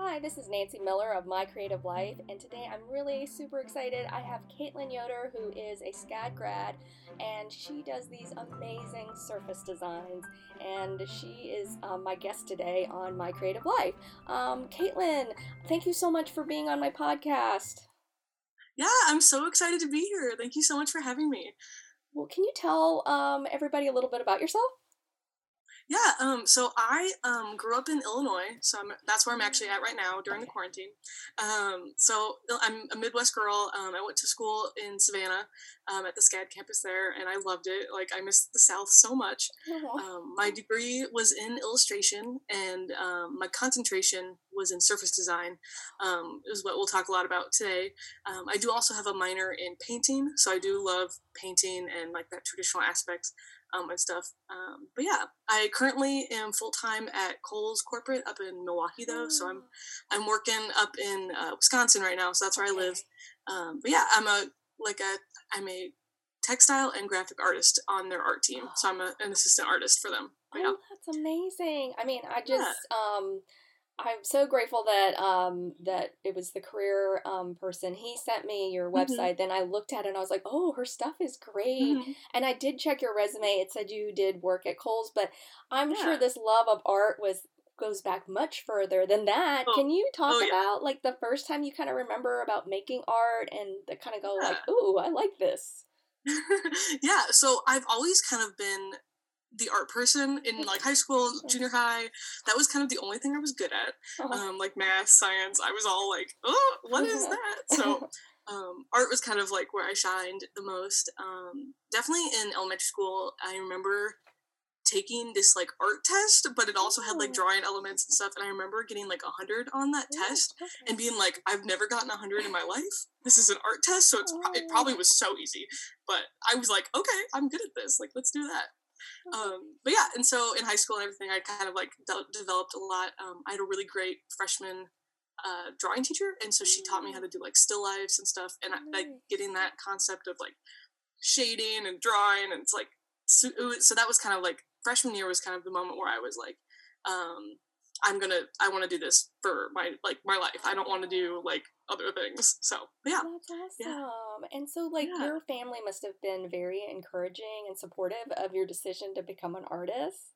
Hi, this is Nancy Miller of My Creative Life, and today I'm really super excited. I have Caitlin Yoder, who is a SCAD grad, and she does these amazing surface designs, and she is um, my guest today on My Creative Life. Um, Caitlin, thank you so much for being on my podcast. Yeah, I'm so excited to be here. Thank you so much for having me. Well, can you tell um, everybody a little bit about yourself? Yeah, um, so I um, grew up in Illinois, so I'm, that's where I'm actually at right now during the quarantine. Um, so I'm a Midwest girl. Um, I went to school in Savannah um, at the SCAD campus there, and I loved it. Like I missed the South so much. Um, my degree was in illustration, and my concentration was in surface design. is what we'll talk a lot about today. I do also have a minor in painting, so I do love painting and like that traditional aspects um, and stuff. Um, but yeah, I currently am full time at Kohl's corporate up in Milwaukee though, so I'm I'm working up in uh, Wisconsin right now, so that's where I live. Um, but yeah, I'm a like a I'm a textile and graphic artist on their art team, so I'm a, an assistant artist for them. But, yeah. Oh, that's amazing! I mean, I just yeah. um I'm so grateful that um that it was the career um person. He sent me your mm-hmm. website. Mm-hmm. Then I looked at it and I was like, "Oh, her stuff is great." Mm-hmm. And I did check your resume. It said you did work at Kohl's, but I'm yeah. sure this love of art was goes back much further than that. Oh. Can you talk oh, yeah. about like the first time you kind of remember about making art and the kind of go yeah. like, "Ooh, I like this." yeah, so I've always kind of been the art person in like high school, junior high. That was kind of the only thing I was good at. Uh-huh. Um, like math, science. I was all like, oh, what is that? So um, art was kind of like where I shined the most. Um, definitely in elementary school, I remember taking this like art test, but it also had like oh. drawing elements and stuff. And I remember getting like a hundred on that test and being like, I've never gotten a hundred in my life. This is an art test, so it's it probably oh. was so easy. But I was like, okay, I'm good at this. Like, let's do that. Um, but yeah, and so in high school and everything, I kind of like de- developed a lot. Um, I had a really great freshman uh, drawing teacher, and so she taught me how to do like still lifes and stuff, and I, like getting that concept of like shading and drawing, and it's like so, so that was kind of like freshman year was kind of the moment where I was like, um, I'm gonna I want to do this for my like my life. I don't want to do like other things. So yeah, that's awesome. Yeah. And so like yeah. your family must have been very encouraging and supportive of your decision to become an artist.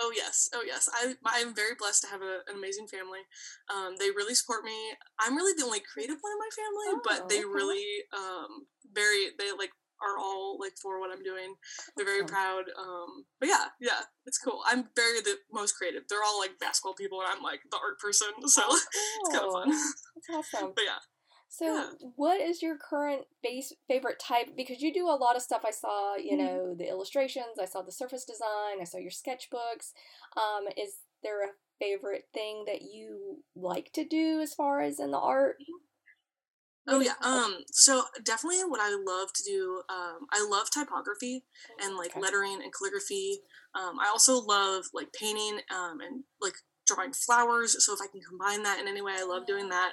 Oh yes, oh yes. I I'm very blessed to have a, an amazing family. Um, they really support me. I'm really the only creative one in my family, oh, but they okay. really um very they like are all like for what I'm doing. They're very proud. Um, but yeah, yeah, it's cool. I'm very the most creative. They're all like basketball people, and I'm like the art person. So oh, cool. it's kind of fun. That's awesome. but yeah. So, yeah. what is your current base favorite type? Because you do a lot of stuff. I saw, you mm-hmm. know, the illustrations. I saw the surface design. I saw your sketchbooks. Um, is there a favorite thing that you like to do as far as in the art? Mm-hmm. Oh yeah. Um. So definitely, what I love to do. Um. I love typography and like okay. lettering and calligraphy. Um. I also love like painting. Um. And like drawing flowers. So if I can combine that in any way, I love doing that.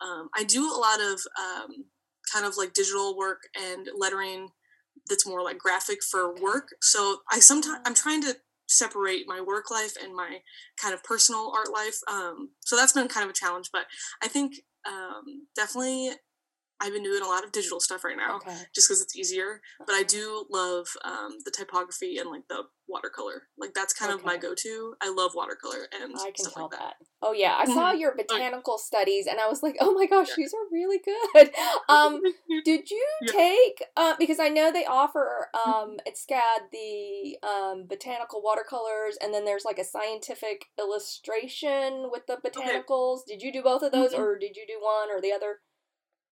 Um. I do a lot of um. Kind of like digital work and lettering. That's more like graphic for work. So I sometimes I'm trying to separate my work life and my kind of personal art life. Um. So that's been kind of a challenge, but I think um, definitely I've been doing a lot of digital stuff right now, okay. just because it's easier. But I do love um, the typography and like the watercolor. Like that's kind okay. of my go-to. I love watercolor and I can tell like that. that. Oh yeah, I saw your botanical studies, and I was like, oh my gosh, yeah. these are really good. Um, did you yeah. take uh, because I know they offer um, at SCAD the um, botanical watercolors, and then there's like a scientific illustration with the botanicals. Okay. Did you do both of those, mm-hmm. or did you do one or the other?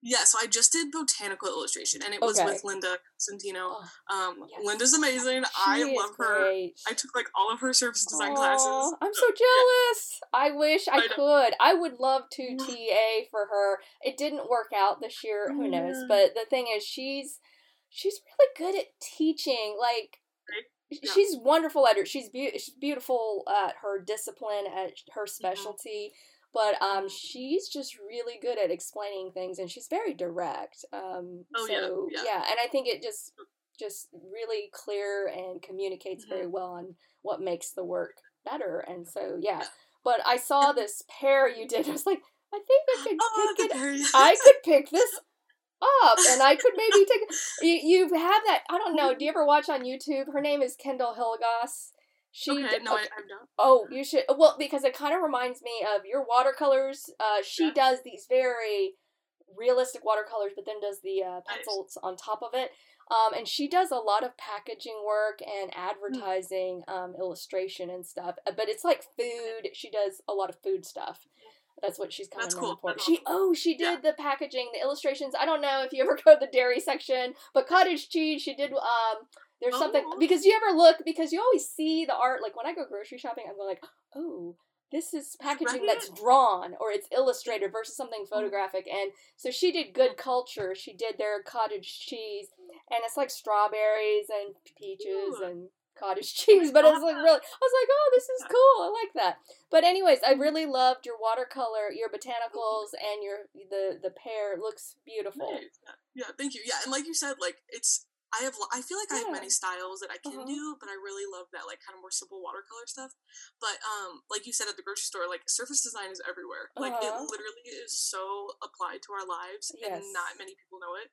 Yeah, so I just did botanical illustration, and it was okay. with Linda Santino. Oh, um, yes. Linda's amazing. She I love her. I took like all of her surface design Aww, classes. I'm so jealous. Yeah. I wish I, I could. I would love to TA for her. It didn't work out this year. Who knows? But the thing is, she's she's really good at teaching. Like yeah. she's wonderful at her. She's, be- she's beautiful at her discipline, at her mm-hmm. specialty. Mm-hmm but um, she's just really good at explaining things, and she's very direct. Um, oh so, yeah, yeah, yeah, and I think it just just really clear and communicates mm-hmm. very well on what makes the work better. And so yeah, but I saw this pair you did. I was like, I think I could Oh, pick it. I could pick this up, and I could maybe take. You, you have that. I don't know. Do you ever watch on YouTube? Her name is Kendall Hilligoss. She okay, d- no, I, I've not. Oh, you should. Well, because it kind of reminds me of your watercolors. Uh, she Yeah. does these very realistic watercolors, but then does the uh, pencils on top of it. Um, and she does a lot of packaging work and advertising, um, illustration and stuff. Uh, But it's like food. She does a lot of food stuff. That's what she's kind That's of cool. for. That's She awesome. oh she Yeah. did the packaging, the illustrations. I don't know if you ever go to the dairy section, but cottage cheese. She did um. There's something Oh. because you ever look because you always see the art. Like when I go grocery shopping, I'm going like, oh, this is packaging that's drawn or it's illustrated versus something Mm. photographic. And so she did good culture. She did their cottage cheese, and it's like strawberries and peaches and cottage cheese. But it's like really, I was like, oh, this is cool. I like that. But anyways, I really loved your watercolor, your botanicals, and your the the pear. Looks beautiful. Yeah, thank you. Yeah, and like you said, like it's I have I feel like I have many styles that I can Uh-huh. do, but I really love that like kind of more simple watercolor stuff. But um, like you said at the grocery store, like surface design is everywhere. Like Uh-huh. it literally is so applied to our lives, Yes. and not many people know it.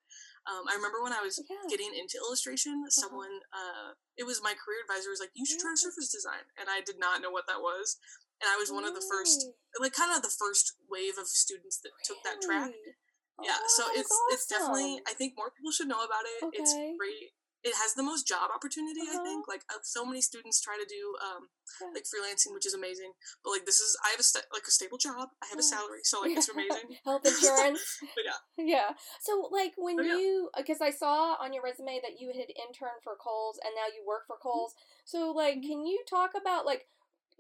Um, I remember when I was Yeah. getting into illustration, someone uh, it was my career advisor was like, "You should try surface design," and I did not know what that was. And I was one of the first, like, kind of the first wave of students that took that track Really? Yeah Oh, so it's it's definitely i think more people should know about it it's Okay. great it has the most job opportunity i Uh-huh. think like uh, so many students try to do um Yeah. like freelancing which is amazing but like this is i have a sta- like a stable job i have a salary so like it's amazing Health insurance. but yeah yeah. So, like, when Oh, you, because I saw on your resume that you had interned for Kohl's and now you work for Mm-hmm. So, like, can you talk about, like,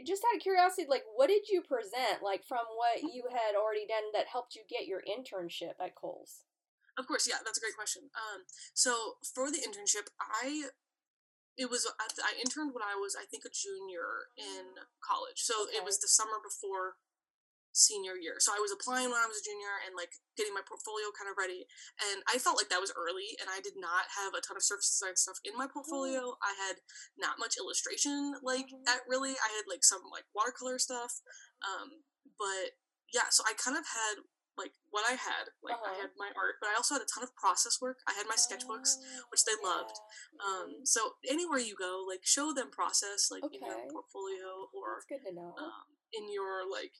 just out of curiosity, like, what did you present, like, from what you had already done that helped you get your internship at Kohl's? Of course, yeah, that's a great question. Um, so for the internship, I it was I interned when I was I think a junior in college. So it was the summer before senior year. So I was applying when I was a junior and like getting my portfolio kind of ready. And I felt like that was early and I did not have a ton of surface design stuff in my portfolio. I had not much illustration like Mhm. at really. I had like some like watercolor stuff. Um, but yeah, so I kind of had like what I had. Like I Uh-huh. had my art, but I also had a ton of process work. I had my sketchbooks, which they Oh, loved. Um, so anywhere you go, like show them process, like in your portfolio or That's good to know. um, in your like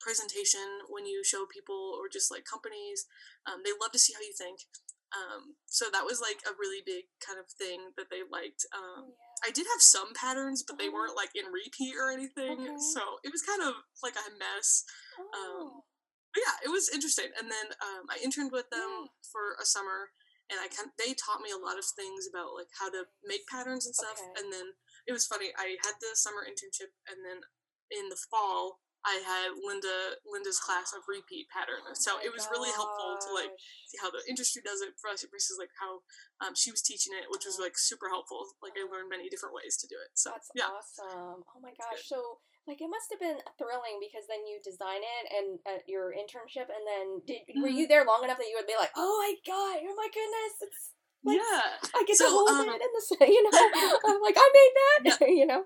presentation when you show people or just like companies. Um, they love to see how you think. Um, so that was like a really big kind of thing that they liked. Um, I did have some patterns, but they weren't like in repeat or anything. Okay. So it was kind of like a mess. Oh, But yeah, it was interesting. And then um, I interned with them Yeah. for a summer, and I kind they taught me a lot of things about like how to make patterns and stuff. Okay. And then it was funny. I had the summer internship, and then in the fall, I had Linda Linda's class of repeat pattern. Oh so my it was really helpful to like see how the industry does it versus versus like how um, she was teaching it, which was like super helpful. Like I learned many different ways to do it. So That's yeah, awesome. Oh my gosh. So like it must have been thrilling because then you design it and at your internship and then did were Mhm. you there long enough that you would be like, "Oh my god, oh my goodness, it's like yeah. I get So, to hold um, it in the you know. I'm like, I made that, you know.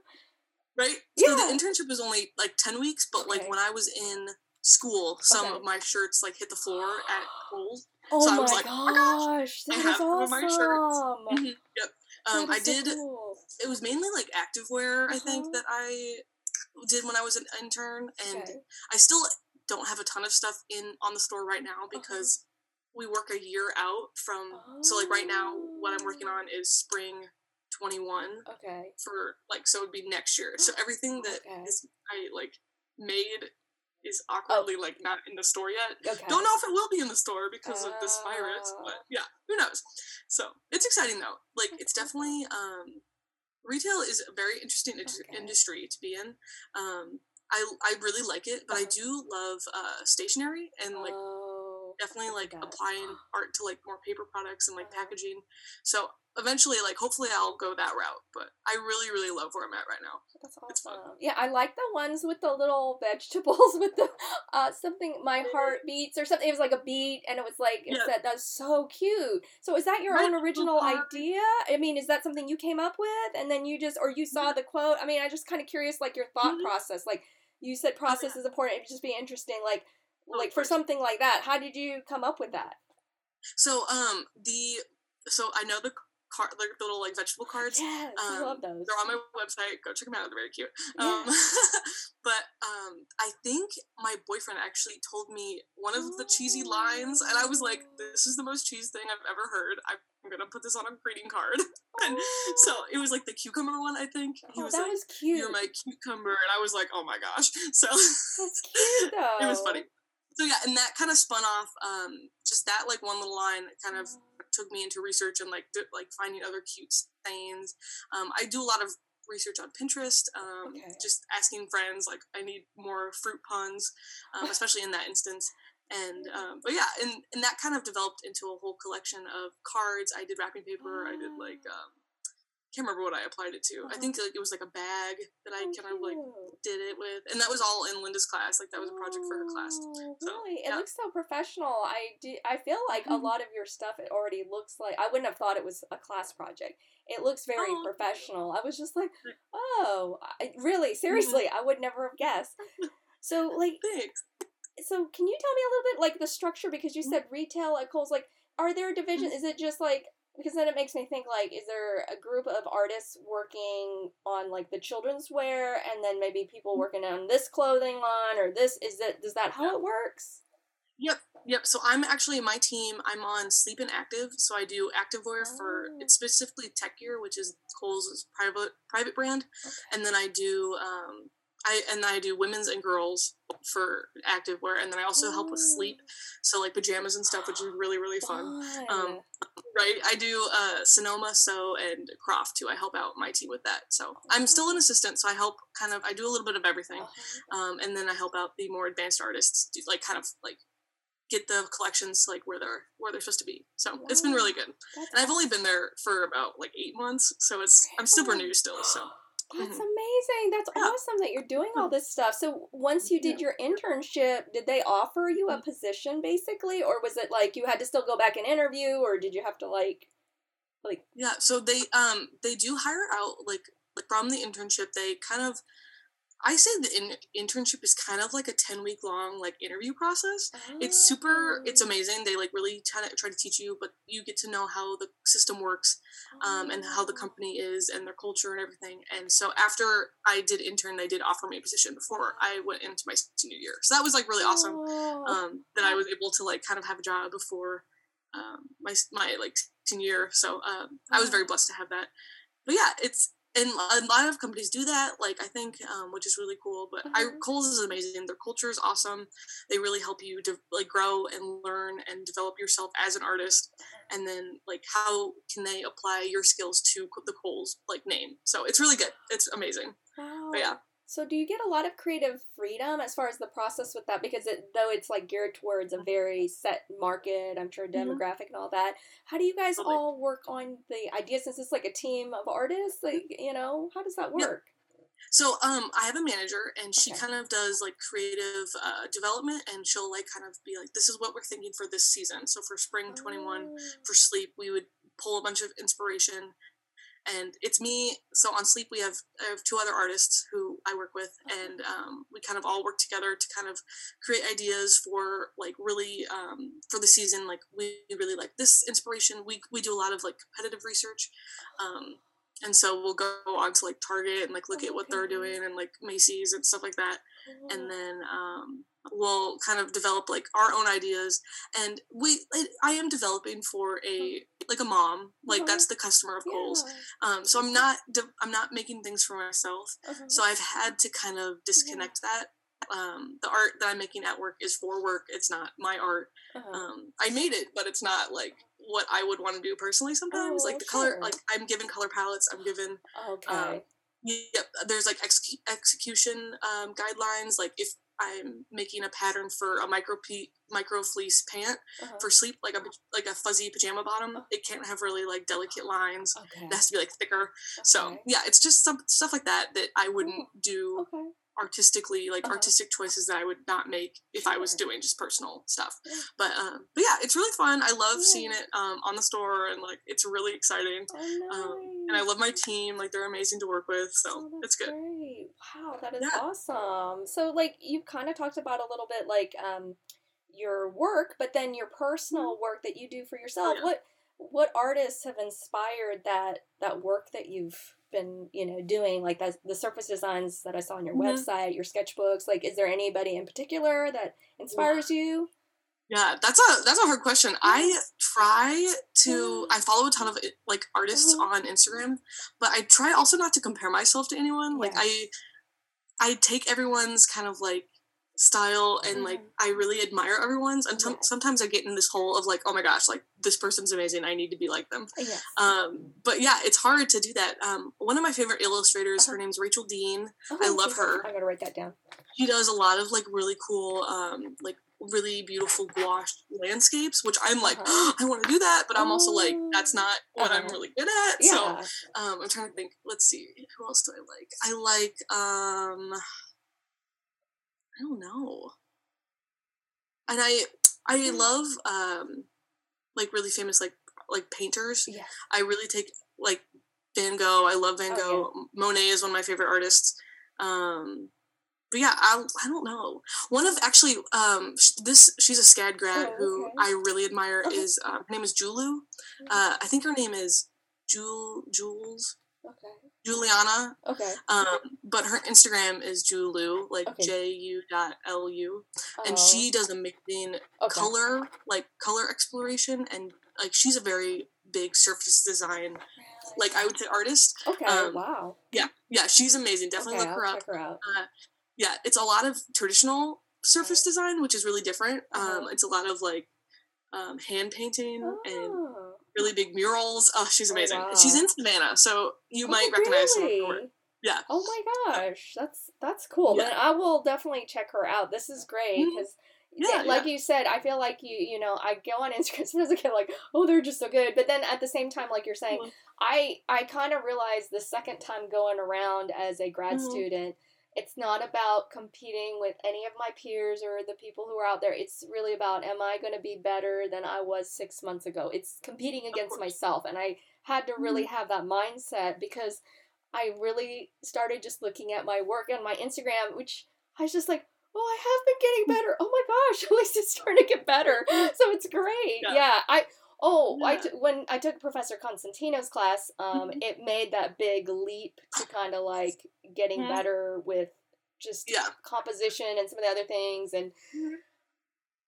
Right? So the internship was only like 10 weeks, but like Okay. when I was in school, some Okay. of my shirts like hit the floor at Kohl's. Oh I my was like, "Oh my gosh, gosh, I that have is some of my shirts." awesome. Mhm, Yep. Um, I is so did, cool. it was mainly like activewear, I think, Uh-huh. that I did when I was an intern. And Okay. I still don't have a ton of stuff in on the store right Uh-huh. now because we work a year out from, so like right now, what I'm working on is spring 21 Okay. for like so it'd be next year. So everything that Okay. is I like made is awkwardly like not in the store yet. Okay. Don't know if it will be in the store because of this virus, Oh. but yeah, who knows? So it's exciting though. Like it's definitely um, retail is a very interesting in- Okay. industry to be in. Um, I I really like it, but I Uh-huh. do love uh, stationery and like oh, definitely like applying art to like more paper products and like Uh-huh. packaging. So eventually, like hopefully, I'll go that route. But I really, really love where I'm at right now. That's awesome. Yeah, I like the ones with the little vegetables with the uh something my heart beats or something. It was like a beat and it was like it Yeah. said that's so cute. So is that your Right, own original heart. idea? I mean, is that something you came up with and then you just or you saw the quote? I mean, I just kind of curious like your thought Mhm. process. Like you said process oh, yeah. is important. It'd just be interesting, like oh, like for something like that. How did you come up with that? So um the so I know the card, like the little like vegetable cards. Yes, um, I love those. They're on my website. Go check them out. They're very cute. Um, but um, I think my boyfriend actually told me one of the cheesy lines, and I was like, "This is the most cheese thing I've ever heard. I'm gonna put this on a greeting card." and so it was like the cucumber one. I think he oh, was that like, was cute. "You're my cucumber," and I was like, "Oh my gosh!" So that's cute though. it was funny so yeah, and that kind of spun off um, just that like one little line that kind of took me into research and like like finding other cute sayings. Um, I do a lot of research on Pinterest, um, okay. just asking friends like I need more fruit puns, um, especially in that instance. And um, but yeah, and and that kind of developed into a whole collection of cards. I did wrapping paper. I did like um, can't remember what I applied it to. I uh-huh. think like it was like a bag that I oh, kind of like did it with, and that was all in Linda's class. Like that was a project for her class. Oh, so, really, yeah. it looks so professional. I do. I feel like mm-hmm. a lot of your stuff it already looks like. I wouldn't have thought it was a class project. It looks very oh. professional. I was just like, oh, I, really? Mm-hmm. Seriously, I would never have guessed. So like, thanks. So can you tell me a little bit like the structure because you mm-hmm. said retail at Kohl's. Like, are there divisions? Mm-hmm. Is it just like because then it makes me think like is there a group of artists working on like the children's wear and then maybe people mm. working on this clothing line or this? Is it does that how it works? Yep. Yep. So i'm actually my team i'm on sleep and active. So i do activewear oh. for it's specifically Tek Gear which is Kohl's private private brand. Okay. and then i do um I and I do women's and girls for active wear, and then I also help with sleep, so like pajamas and stuff, which is really really fun. fun. Um, right, I do uh, Sonoma, SO, and Croft too. I help out my team with that. So I'm still an assistant, so I help kind of I do a little bit of everything, uh-huh. um, and then I help out the more advanced artists, do, like kind of like get the collections like where they're where they're supposed to be. So wow. it's been really good, That's and I've only been there for about like eight months, so it's I'm super new still. So. That's mm-hmm. amazing. That's yeah. awesome that you're doing all this stuff. So once you did your internship, did they offer you a mm-hmm. position basically or was it like you had to still go back and interview or did you have to like like Yeah, so they um they do hire out like like from the internship they kind of I say the in- internship is kind of like a 10 week long like interview process. Oh. It's super, it's oh. amazing. They like really try to, try to teach you, but you get to know how the system works um, and how the oh. company is and their culture and everything. And so after I did intern, they did offer me a position before I went into my senior year. So that was like really awesome oh. um, that I was able to like kind of have a job before um, my, my like senior year. So um, I was very blessed to have that. But yeah, it's and a lot of companies do that like i think um, which is really cool but mm-hmm. I, kohl's is amazing their culture is awesome they really help you to like grow and learn and develop yourself as an artist and then like how can they apply your skills to the kohl's like name so it's really good it's amazing wow. but yeah so do you get a lot of creative freedom as far as the process with that? Because it, though it's like geared towards a very set market, I'm sure mm-hmm. demographic mm-hmm. and all that. How do you guys all work on the idea since it's like a team of artists? Like you know, how does that work? So um, I have a manager, and she okay. kind of does like creative uh, development, and she'll like kind of be like, "This is what we're thinking for this season." So for spring 21, for sleep, we would pull a bunch of inspiration and it's me. So on Sleep, we have I have two other artists who I work with, and um, we kind of all work together to kind of create ideas for like really um, for the season. Like we really like this inspiration. We we do a lot of like competitive research. Um, and so we'll go on to like Target and like look at what they're doing and like Macy's and stuff like that, and then um, we'll kind of develop like our own ideas and we i am developing for a like a mom like that's the customer of kohl's um, so i'm not i'm not making things for myself uh-huh. so i've had to kind of disconnect that um, the art that i'm making at work is for work it's not my art uh-huh. um, i made it but it's not like what i would want to do personally sometimes oh, like the color like i'm given color palettes i'm given um, okay um, Yep, there's like ex- execution um, guidelines. Like if I'm making a pattern for a micro micro fleece pant uh-huh. for sleep, like a like a fuzzy pajama bottom. Uh-huh. It can't have really like delicate lines. Okay. It has to be like thicker. Okay. So yeah, it's just some stuff like that that I wouldn't do. Okay. artistically like uh-huh. artistic choices that I would not make if sure. I was doing just personal stuff. But um, but yeah, it's really fun. I love yeah. seeing it um, on the store and like it's really exciting. Oh, um, and I love my team. Like they're amazing to work with. So oh, it's good. Great. Wow, that is yeah. awesome. So like you've kind of talked about a little bit like um your work, but then your personal mm-hmm. work that you do for yourself. Yeah. What what artists have inspired that that work that you've been you know doing like that the surface designs that i saw on your mm-hmm. website your sketchbooks like is there anybody in particular that inspires yeah. you yeah that's a that's a hard question. I try to i follow a ton of like artists uh-huh. on instagram but i try also not to compare myself to anyone like i i take everyone's kind of like style and mm-hmm. like I really admire everyone's and t- sometimes I get in this hole of like oh my gosh like this person's amazing I need to be like them. Yes. um but yeah it's hard to do that. Um one of my favorite illustrators uh-huh. her name's Rachel Dean. I love her. I'm gonna write that down. She does a lot of like really cool um like really beautiful gouache landscapes which I'm like uh-huh. I want to do that but I'm also like that's not what uh-huh. I'm really good at yeah. so um I'm trying to think let's see who else do I like I like um I don't know. And I I mm. love um like really famous like like painters. Yeah. I really take like Van Gogh. I love Van oh, Gogh. yeah. Monet is one of my favorite artists. Um but yeah, I, I don't know. One of actually um this she's a SCAD grad oh, okay. who I really admire okay. is um, her name is Julu. Mm-hmm. Uh, I think her name is Jewel Jules. Okay. Juliana. Okay. Um, but her Instagram is Julu, like okay. J U dot L U, and she oh. does amazing color, like color exploration, and like she's a very big surface design, like I would say artist. Okay. Um, wow. Yeah, yeah, she's amazing. Definitely okay, look her I'll up. Her. Uh, yeah, it's a lot of traditional surface design, which is really different. Um, it's a lot of like um, hand painting oh. and really big murals. Oh, she's oh, amazing. Oh, wow. She's in Savannah, so you oh, might recognize really? her. Yeah. Oh my gosh, that's that's cool. Yeah. I will definitely check her out. This is great because. Mm-hmm. Yeah, like yeah. you said, I feel like you, you know, I go on Instagram sometimes I get like, oh, they're just so good. But then at the same time, like you're saying, mm-hmm. I, I kind of realized the second time going around as a grad mm-hmm. student it's not about competing with any of my peers or the people who are out there. It's really about am I going to be better than I was six months ago? It's competing against myself. And I had to really mm-hmm. have that mindset because I really started just looking at my work on my Instagram, which I was just like, oh, I have been getting better. Oh my gosh, at least it's starting to get better. So it's great. Yeah. yeah I Oh, yeah. I t- when I took Professor Constantino's class, um, mm-hmm. it made that big leap to kind of like getting mm-hmm. better with just yeah. composition and some of the other things, and mm-hmm.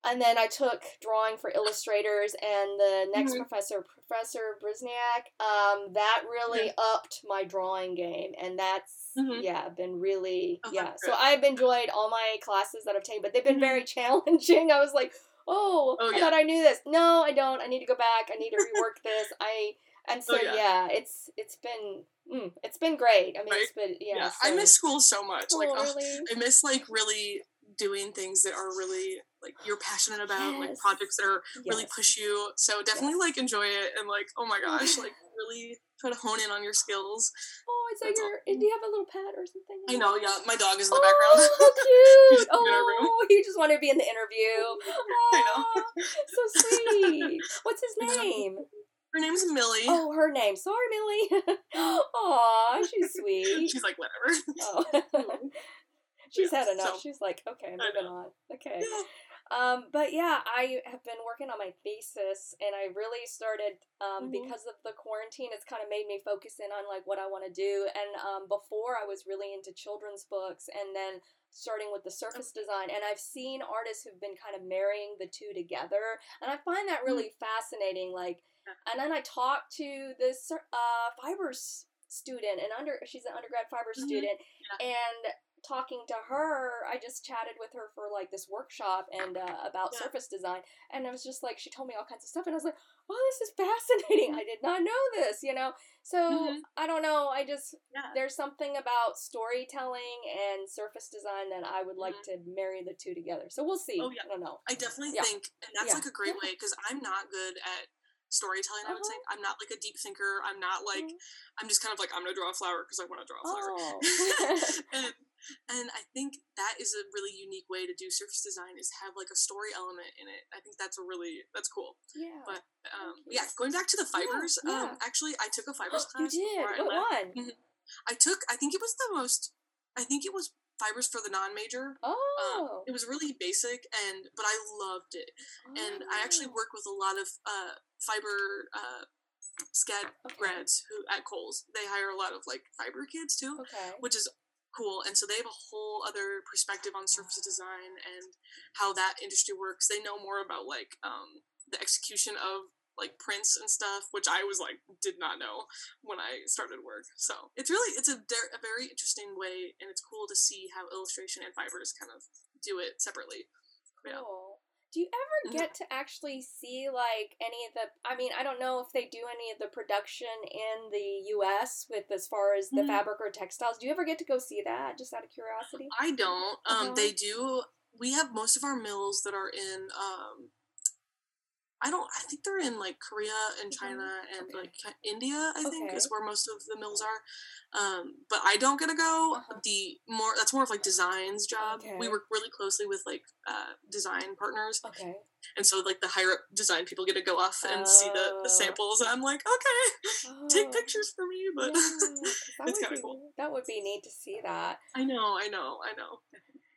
and then I took drawing for illustrators, and the next mm-hmm. professor, Professor Brisniak, um, that really upped my drawing game, and that's mm-hmm. yeah been really oh, yeah. So I've enjoyed all my classes that I've taken, but they've been mm-hmm. very challenging. I was like oh, oh I thought I knew this. No, I don't. I need to go back. I need to rework this. I and oh, so oh, yeah. yeah. it's it's been mm, it's been great. I mean, right? it's been yeah. yeah. So. I miss school so much. Oh, like, really? I miss like really doing things that are really like you're passionate about, yes. like projects that are yes. really push you. So definitely yes. like enjoy it and like oh my gosh, like really try to hone in on your skills. Oh, is that That's your? All. Do you have a little pet or something? I know. Yeah, my dog is in the oh, background. How cute! oh, he just wanted to be in the interview. Oh, I know. so sweet. What's his name? Her name's Millie. Oh, her name. Sorry, Millie. Aw, she's sweet. she's like, whatever. Oh. she's yeah, had enough. So, she's like, okay, moving on. Okay. Yeah. Um, but yeah, I have been working on my thesis, and I really started um, mm-hmm. because of the quarantine. It's kind of made me focus in on like what I want to do. And um, before, I was really into children's books, and then starting with the surface design. And I've seen artists who've been kind of marrying the two together, and I find that mm-hmm. really mm-hmm. fascinating. Like, and then I talked to this uh, fibers student, and under she's an undergrad fiber mm-hmm. student, yeah. and talking to her, I just chatted with her for like this workshop and uh, about yeah. surface design, and I was just like she told me all kinds of stuff, and I was like, "Oh, this is fascinating! I did not know this," you know. So mm-hmm. I don't know. I just yeah. there's something about storytelling and surface design that I would like mm-hmm. to marry the two together. So we'll see. Oh yeah, I don't know. I definitely yeah. think, and that's like a great way because I'm not good at storytelling. Uh-huh. I would say uh-huh. I'm not like a deep thinker. I'm not like mm-hmm. I'm just kind of like I'm gonna draw a flower because I want to draw a flower. Oh. and and I think that is a really unique way to do surface design is have like a story element in it. I think that's a really that's cool. Yeah. But um, yeah, going back to the fibers. Yeah, yeah. Um, actually, I took a fibers class. you did. I What left. one? Mhm. I took. I think it was the most. I think it was fibers for the non-major. Um, Oh. it was really basic and but I loved it. And I actually Oh. work with a lot of uh, fiber uh, SCAD Okay. grads who at Kohl's. They hire a lot of like fiber kids too, Okay. which is cool. And so they have a whole other perspective on surface design and how that industry works. They know more about like um, the execution of like prints and stuff, which I was like did not know when I started work. So it's really it's a, a very interesting way, and it's cool to see how illustration and fibers kind of do it separately. Yeah. Do you ever get to actually see like any of the? I mean, I don't know if they do any of the production in the U.S. with as far as the Mhm. fabric or textiles. Do you ever get to go see that? Just out of curiosity. I don't. Um, Uh-huh. They do. We have most of our mills that are in. Um, I don't. I think they're in like Korea and Mhm. China and Okay. like India. I think Okay. is where most of the mills are. Um, but I don't get to go. Uh-huh. The more that's more of like design's job. We work really closely with like uh, design partners, Okay. and so like the higher up design people get to go off and see the, Oh. the samples, and I'm like, okay, take Oh, pictures for me. But yeah, it's would kinda be- cool. That would be neat to see that. I know, I know, I know.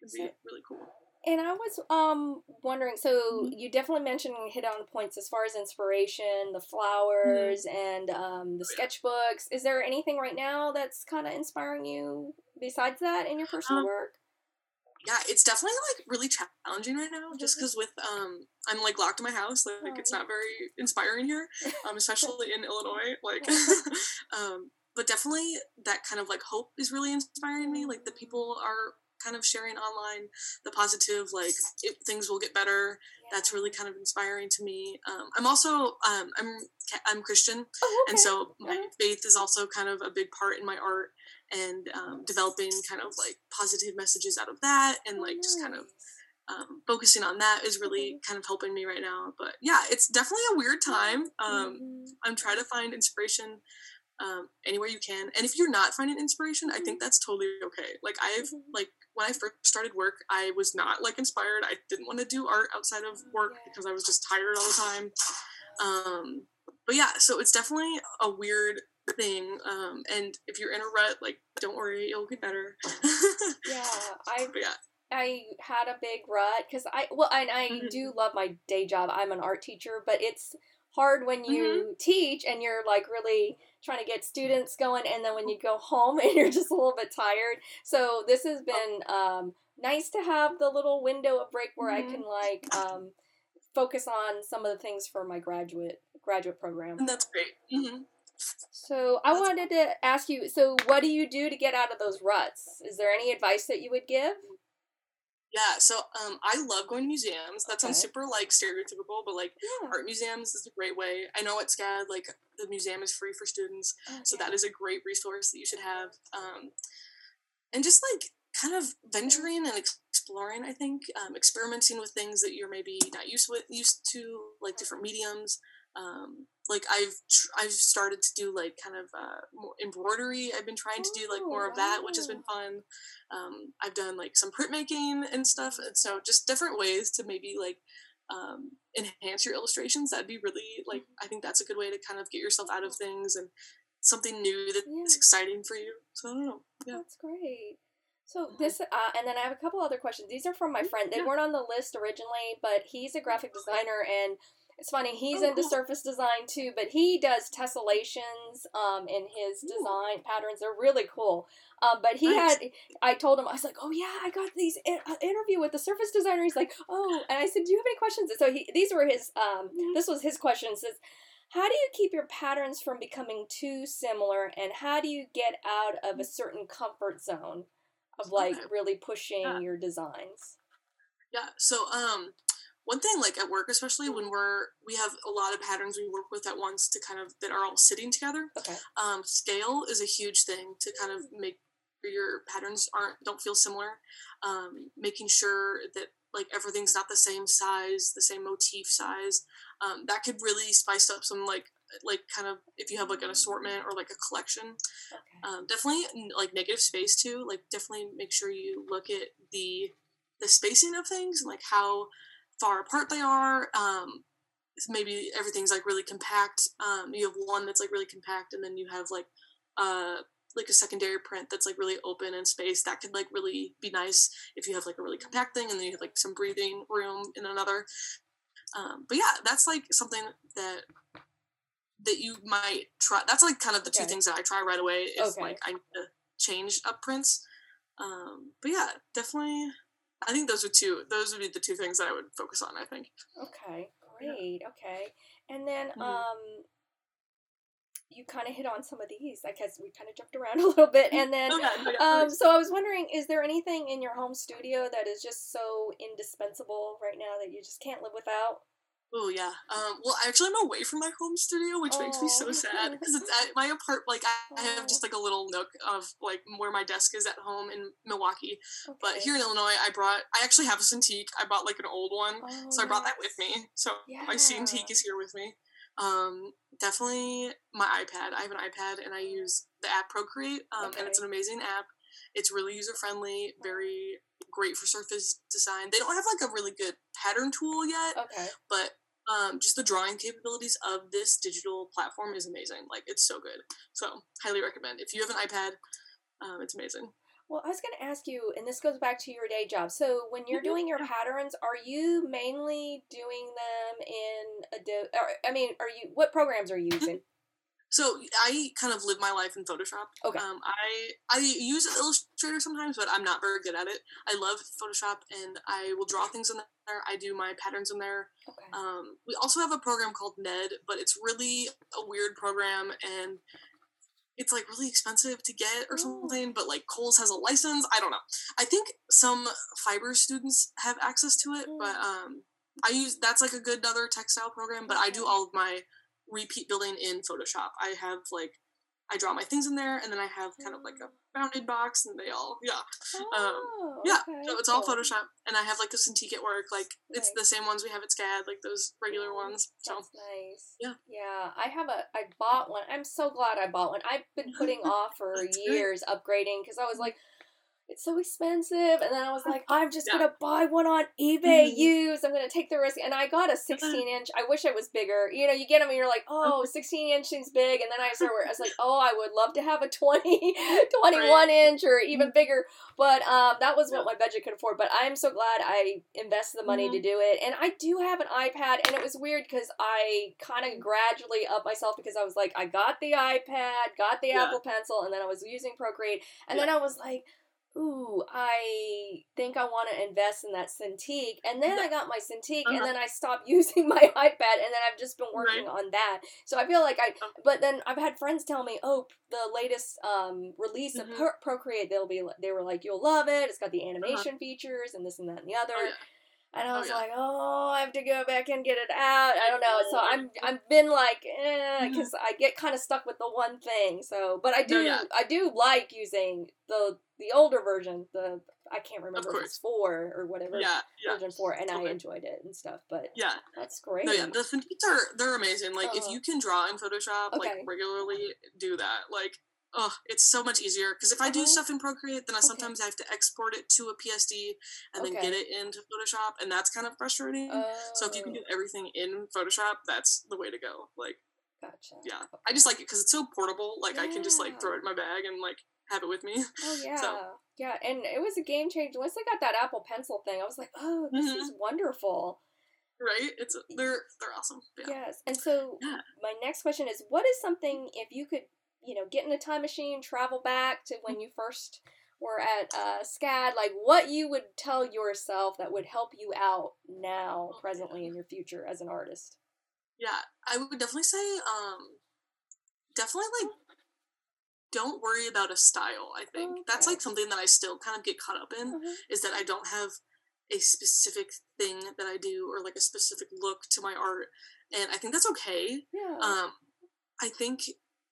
It'd be So- really cool. And I was um wondering, so Mhm. you definitely mentioned hit on points as far as inspiration, the flowers, and um, the sketchbooks. Is there anything right now that's kind of inspiring you besides that in your personal Um, work? yeah it's definitely like really challenging right now just because with um i'm like locked in my house like Oh, it's yeah. not very inspiring here um especially in illinois like um but definitely that kind of like hope is really inspiring me like the people are kind of sharing online the positive like it, things will get better. That's really kind of inspiring to me. Um i'm also um i'm i'm christian Oh, okay. and so my Uh-huh. faith is also kind of a big part in my art and um, developing kind of like positive messages out of that and Oh, like just kind of um, focusing on that is really kind of helping me right now. But yeah it's definitely a weird time. Um, Mhm. i'm trying to find inspiration um, anywhere you can and if you're not finding inspiration i think that's totally okay like i've like when i first started work i was not like inspired i didn't want to do art outside of work because i was just tired all the time um, but yeah, so it's definitely a weird thing. Um, and if you're in a rut, like, don't worry, it'll get better. Yeah, I yeah. I had a big rut because I well, and I Mhm. do love my day job. I'm an art teacher, but it's hard when you Mm-hmm. teach and you're like really trying to get students going, and then when you go home and you're just a little bit tired. So this has been um, nice to have the little window of break where I Mhm. can like um, focus on some of the things for my graduate graduate program. That's great. hmm So I That's wanted to ask you. So what do you do to get out of those ruts? Is there any advice that you would give? Yeah, so um, I love going to museums. That sounds Okay. super like stereotypical, but like Yeah. art museums is a great way. I know at SCAD, like the museum is free for students, Oh, so yeah. that is a great resource that you should have. Um, and just like kind of venturing and exploring, I think, um, experimenting with things that you're maybe not used with, used to, like different mediums. Um, like I've tr- I've started to do like kind of uh, more embroidery. I've been trying to do like Oh, more of that, which has been fun. Um, I've done like some printmaking and stuff, and so just different ways to maybe like um, enhance your illustrations. That'd be really like I think that's a good way to kind of get yourself out of things and something new that's Yeah. exciting for you. So I don't know. Yeah. That's great. So this, uh, and then I have a couple other questions. These are from my friend. They Mm-hmm. Yeah. weren't on the list originally, but he's a graphic designer, and it's funny. He's Oh, into cool. surface design too, but he does tessellations um, in his Ooh. design patterns. They're really cool. Um, but he Nice. had, I told him, I was like, oh yeah, I got these in, uh, interview with the surface designer. He's like, oh, and I said, do you have any questions? And so he, these were his, um, Mhm. this was his question. Says, how do you keep your patterns from becoming too similar, and how do you get out of a certain comfort zone of like really pushing Yeah. your designs? Yeah. So, um, one thing like at work, especially when we're we have a lot of patterns we work with at once to kind of that are all sitting together. Okay. Um, scale is a huge thing to kind of make your patterns aren't don't feel similar. Um, making sure that like everything's not the same size, the same motif size. Um, that could really spice up some like like kind of if you have like an assortment or like a collection. Okay. Um, definitely like negative space too. Like definitely make sure you look at the the spacing of things and like how far apart they are. Um, maybe everything's like really compact. Um, you have one that's like really compact, and then you have like uh like a secondary print that's like really open and space that could like really be nice if you have like a really compact thing and then you have like some breathing room in another um, but yeah that's like something that that you might try that's like kind of the okay. two things that i try right away if okay. like i need to change up prints um, but yeah definitely i think those are two those would be the two things that i would focus on i think okay great yeah. okay and then mm-hmm. um you kind of hit on some of these. I guess we kind of jumped around a little bit, and then um, so I was wondering, is there anything in your home studio that is just so indispensable right now that you just can't live without? Oh yeah. Um, well, actually, I'm away from my home studio, which oh. makes me so sad because it's at my apartment. Like I, I, have just like a little nook of like where my desk is at home in Milwaukee. Okay. But here in Illinois, I brought. I actually have a Cintiq. I bought like an old one, oh, so I brought that with me. So yeah. my Cintiq is here with me. Um, definitely my iPad. I have an iPad and I use the app Procreate, um, okay. and it's an amazing app. It's really user friendly, very great for surface design. They don't have like a really good pattern tool yet, okay. but um, just the drawing capabilities of this digital platform is amazing. Like it's so good. So highly recommend. If you have an iPad, um, it's amazing. Well, I was going to ask you, and this goes back to your day job. So, when you're mm-hmm. doing your patterns, are you mainly doing them in Adobe? Or, I mean, are you what programs are you mm-hmm. using? So I kind of live my life in Photoshop. Okay. Um, I I use Illustrator sometimes, but I'm not very good at it. I love Photoshop, and I will draw things in there. I do my patterns in there. Okay. Um, we also have a program called Ned, but it's really a weird program, and it's like really expensive to get or oh. something, but like Kohl's has a license. I don't know. I think some fiber students have access to it, but mm. um, I use that's like a good other textile program. But I do all of my repeat building in Photoshop. I have like I draw my things in there, and then I have kind of like a bounded box, and they all yeah, um, oh, um, yeah. Okay, so it's all Photoshop, and I have like the Cintiq at work, like nice. it's the same ones we have at SCAD, like those regular ones. So That's nice. Yeah, yeah. I have a I bought one. I'm so glad I bought one. I've been putting off for years upgrading because I was like it's so expensive. And then I was like, I'm just yeah. gonna buy one on eBay mm-hmm. used. I'm gonna take the risk. And I got a 16 inch. I wish it was bigger. You know, you get them and you're like, oh, 16 inch seems big. And then I started, I was like, oh, I would love to have a 20, 21 right. inch or even mm-hmm. bigger. But um, that was what my budget could afford. But I'm so glad I invested the money mm-hmm. to do it. And I do have an iPad. And it was weird because I kind of gradually up myself because I was like, I got the iPad, got the yeah. Apple Pencil, and then I was using Procreate. And then I was like, ooh, I think I want to invest in that Cintiq. And then I got my Cintiq, uh-huh. and then I stopped using my iPad, and then I've just been working right. on that. So I feel like I, uh-huh. but then I've had friends tell me, oh, the latest um, release mm-hmm. of Pro- Procreate, they'll be, they were like, you'll love it. It's got the uh-huh. animation uh-huh. features and this and that and the other. Oh, yeah. And I oh, was oh, yeah. like, oh, I have to go back and get it out. I don't know. So I'm I've been like, eh, because mm-hmm. I get kind of stuck with the one thing. So, but I do yeah. I do like using the the older version. The I can't remember if it's four or whatever. Yeah, yeah. Version four, and totally. I enjoyed it and stuff. But yeah, that's great. No, yeah, the Cintiqs are they're amazing. Like if you can draw in Photoshop okay. like regularly, do that. Like oh, it's so much easier because if I do uh-huh. stuff in Procreate, then I sometimes okay. have to export it to a PSD and okay. then get it into Photoshop, and that's kind of frustrating. Oh. So if you can do oh. everything in Photoshop, that's the way to go. Like, gotcha. Yeah, okay. I just like it because it's so portable. Like yeah. I can just like throw it in my bag and like have it with me. Oh yeah. So. Yeah, and it was a game changer. Once I got that Apple Pencil thing, I was like, "Oh, this mm-hmm. is wonderful." Right? It's they're they're awesome. Yeah. Yes, and so yeah. my next question is, what is something if you could you know, get in a time machine, travel back to when you first were at uh, SCAD, like what you would tell yourself that would help you out now, presently, in your future as an artist? Yeah, I would definitely say, um, definitely like, don't worry about a style. I think okay. that's like something that I still kind of get caught up in mm-hmm. is that I don't have a specific thing that I do or like a specific look to my art, and I think that's okay. Yeah. Um, I think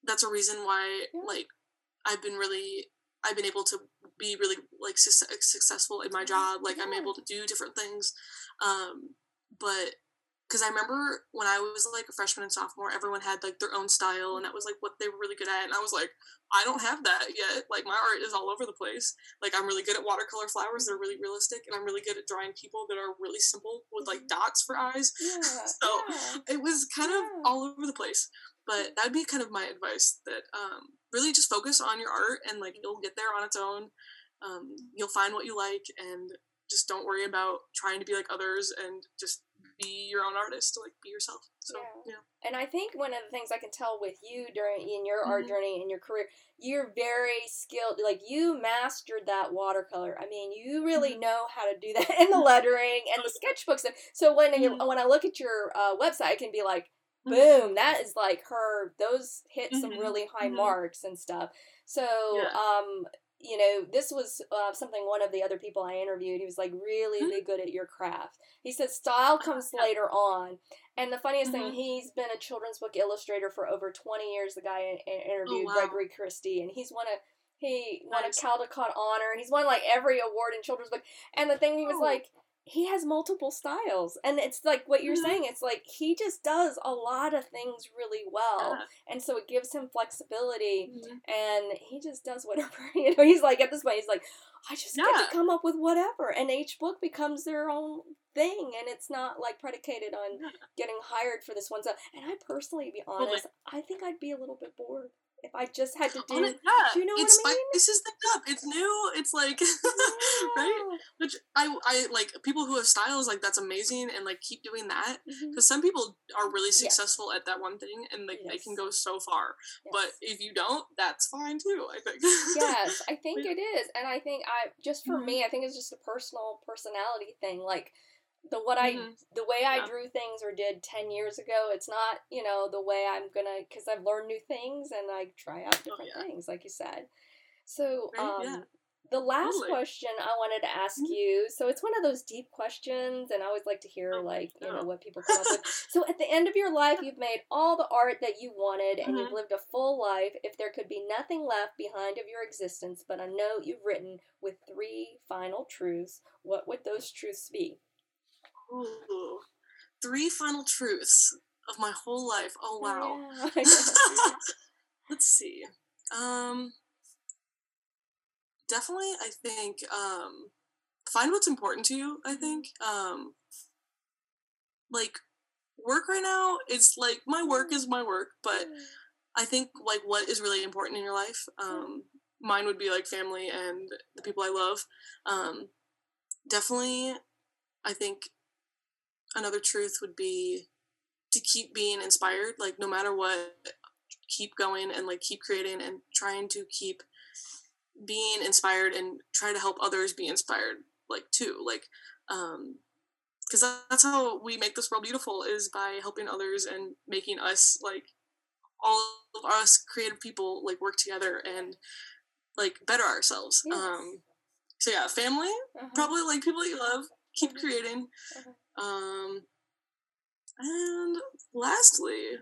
that's a reason why yeah. like I've been really I've been able to be really like su- successful in my job. Like yeah. I'm able to do different things, um, but because I remember when I was like a freshman and sophomore, everyone had like their own style, and that was like what they were really good at. And I was like, I don't have that yet. Like my art is all over the place. Like I'm really good at watercolor flowers; they're really realistic, and I'm really good at drawing people that are really simple with like mm-hmm. dots for eyes. Yeah, so yeah. it was kind of yeah. all over the place. But that'd be kind of my advice: that um, really just focus on your art, and like you'll get there on its own. Um, you'll find what you like, and just don't worry about trying to be like others, and just be your own artist to like be yourself so yeah. yeah. and i think one of the things i can tell with you during in your mm-hmm. art journey in your career you're very skilled like you mastered that watercolor i mean you really mm-hmm. know how to do that and the lettering and the sketchbooks so when mm-hmm. you, when i look at your uh, website i can be like. Boom that is like her those hit some mm-hmm. really high mm-hmm. marks and stuff so yeah. um you know, this was uh, something one of the other people I interviewed. He was like really, really good at your craft. He said style comes later on. And the funniest mm-hmm. thing, he's been a children's book illustrator for over 20 years. The guy oh, interviewed oh, wow. Gregory Christie, and he's won a he won nice. a Caldecott honor. He's won like every award in children's book. And the thing he was oh. like, he has multiple styles and it's like what you're mm-hmm. saying it's like he just does a lot of things really well yeah. and so it gives him flexibility mm-hmm. and he just does whatever you know he's like at this point he's like i just yeah. get to come up with whatever and each book becomes their own thing and it's not like predicated on getting hired for this one stuff and i personally be honest i think i'd be a little bit bored if I just had to do, it, yeah, do you know it's what I mean? This is the up. It's new. It's like yeah. right, which I I like people who have styles like that's amazing and like keep doing that because mm-hmm. some people are really successful yes. at that one thing and like yes. they can go so far. Yes. But if you don't, that's fine too. I think. yes, I think it is, and I think I just for mm-hmm. me, I think it's just a personal personality thing. Like the what mm-hmm. I the way I drew things or did 10 years ago it's not you know the way I'm gonna because I've learned new things and I try out oh, different oh, yeah. things like you said so right, um yeah. the last totally. question I wanted to ask mm-hmm. you so it's one of those deep questions and I always like to hear oh, like you know what people come up with so at the end of your life you've made all the art that you wanted and mm-hmm. you've lived a full life if there could be nothing left behind of your existence but a note you've written with three final truths what would those truths be Ooh. Three final truths of my whole life. Oh wow. Yeah. Let's see. Um definitely I think um find what's important to you, I mm-hmm. think. Um like work right now it's like my work is my work, but I think like what is really important in your life. Um mine would be like family and the people I love. Um definitely I think another truth would be to keep being inspired like no matter what keep going and like keep creating and trying to keep being inspired and try to help others be inspired like too like um because that's how we make this world beautiful is by helping others and making us like all of us creative people like work together and like better ourselves yes. um so yeah family uh-huh. probably like people you love keep creating uh-huh. Um, and lastly,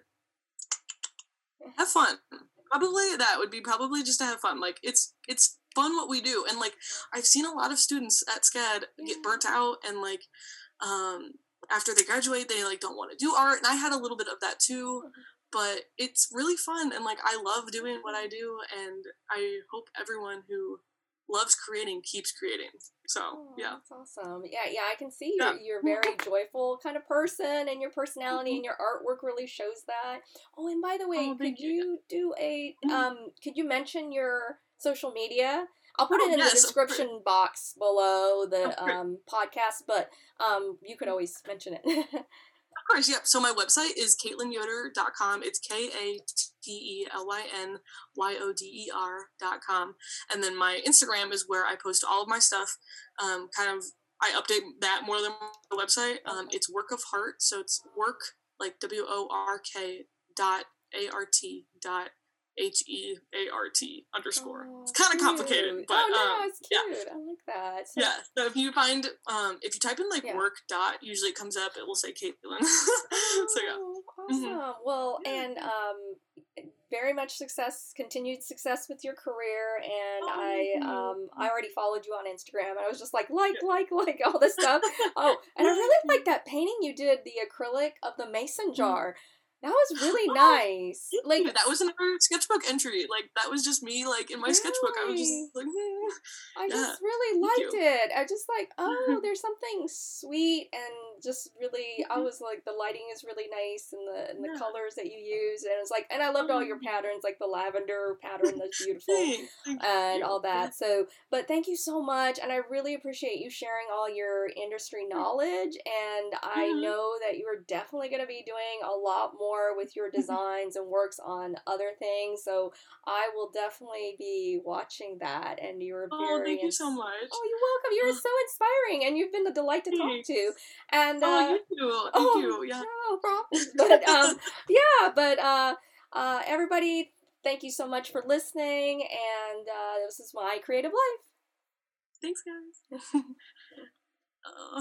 have fun. Probably that would be probably just to have fun. Like it's it's fun what we do, and like I've seen a lot of students at SCAD get burnt out, and like um, after they graduate, they like don't want to do art, and I had a little bit of that too. But it's really fun, and like I love doing what I do, and I hope everyone who loves creating keeps creating. So oh, yeah, that's awesome. Yeah, yeah, I can see you're you're a very joyful kind of person, and your personality mm-hmm. and your artwork really shows that. Oh, and by the way, oh, could you, you do a mm-hmm. um? Could you mention your social media? I'll put oh, it in yes, the description box below the um, podcast, but um, you could always mention it. Of course, yep. So my website is katelynyoder.com. It's K A T E L Y N Y O D E R.com. And then my Instagram is where I post all of my stuff. Um, kind of, I update that more than the website. Um, it's Work of Heart. So it's work, like W O R K dot A R T dot H E A R T underscore. Oh, it's kind of complicated, but oh, no, um, it's cute. Yeah. I like that. So, yeah. So if you find, um, if you type in like yeah. work dot, usually it comes up. It will say Katelyn. so yeah. Oh, mm-hmm. Awesome. Mm-hmm. Well, and um, very much success, continued success with your career, and Oh, I um I already followed you on Instagram, and I was just like like like like all this stuff. Oh, and I really like that painting you did, the acrylic of the mason jar. That was really Oh, nice. Like that was another sketchbook entry. Like that was just me. Like in my sketchbook, I was just like. I Yeah, just really liked it. I just like, oh, there's something sweet and just really. I Mhm. was like, the lighting is really nice and the and the Yeah. colors that you use, and it's like, and I loved all your Oh. patterns, like the lavender pattern that's beautiful and all that. So, but thank you so much, and I really appreciate you sharing all your industry knowledge. And I Mhm. know that you are definitely going to be doing a lot more with your designs and works on other things. So, I will definitely be watching that. And you're very Oh, very thank you so much. Oh, you're welcome. You're Uh. so inspiring, and you've been a delight to talk to. And oh, uh, you too. Thank oh, you. Yeah. no problem. But um, yeah, but uh, uh, everybody, thank you so much for listening. And uh, this is my creative life. Thanks, guys.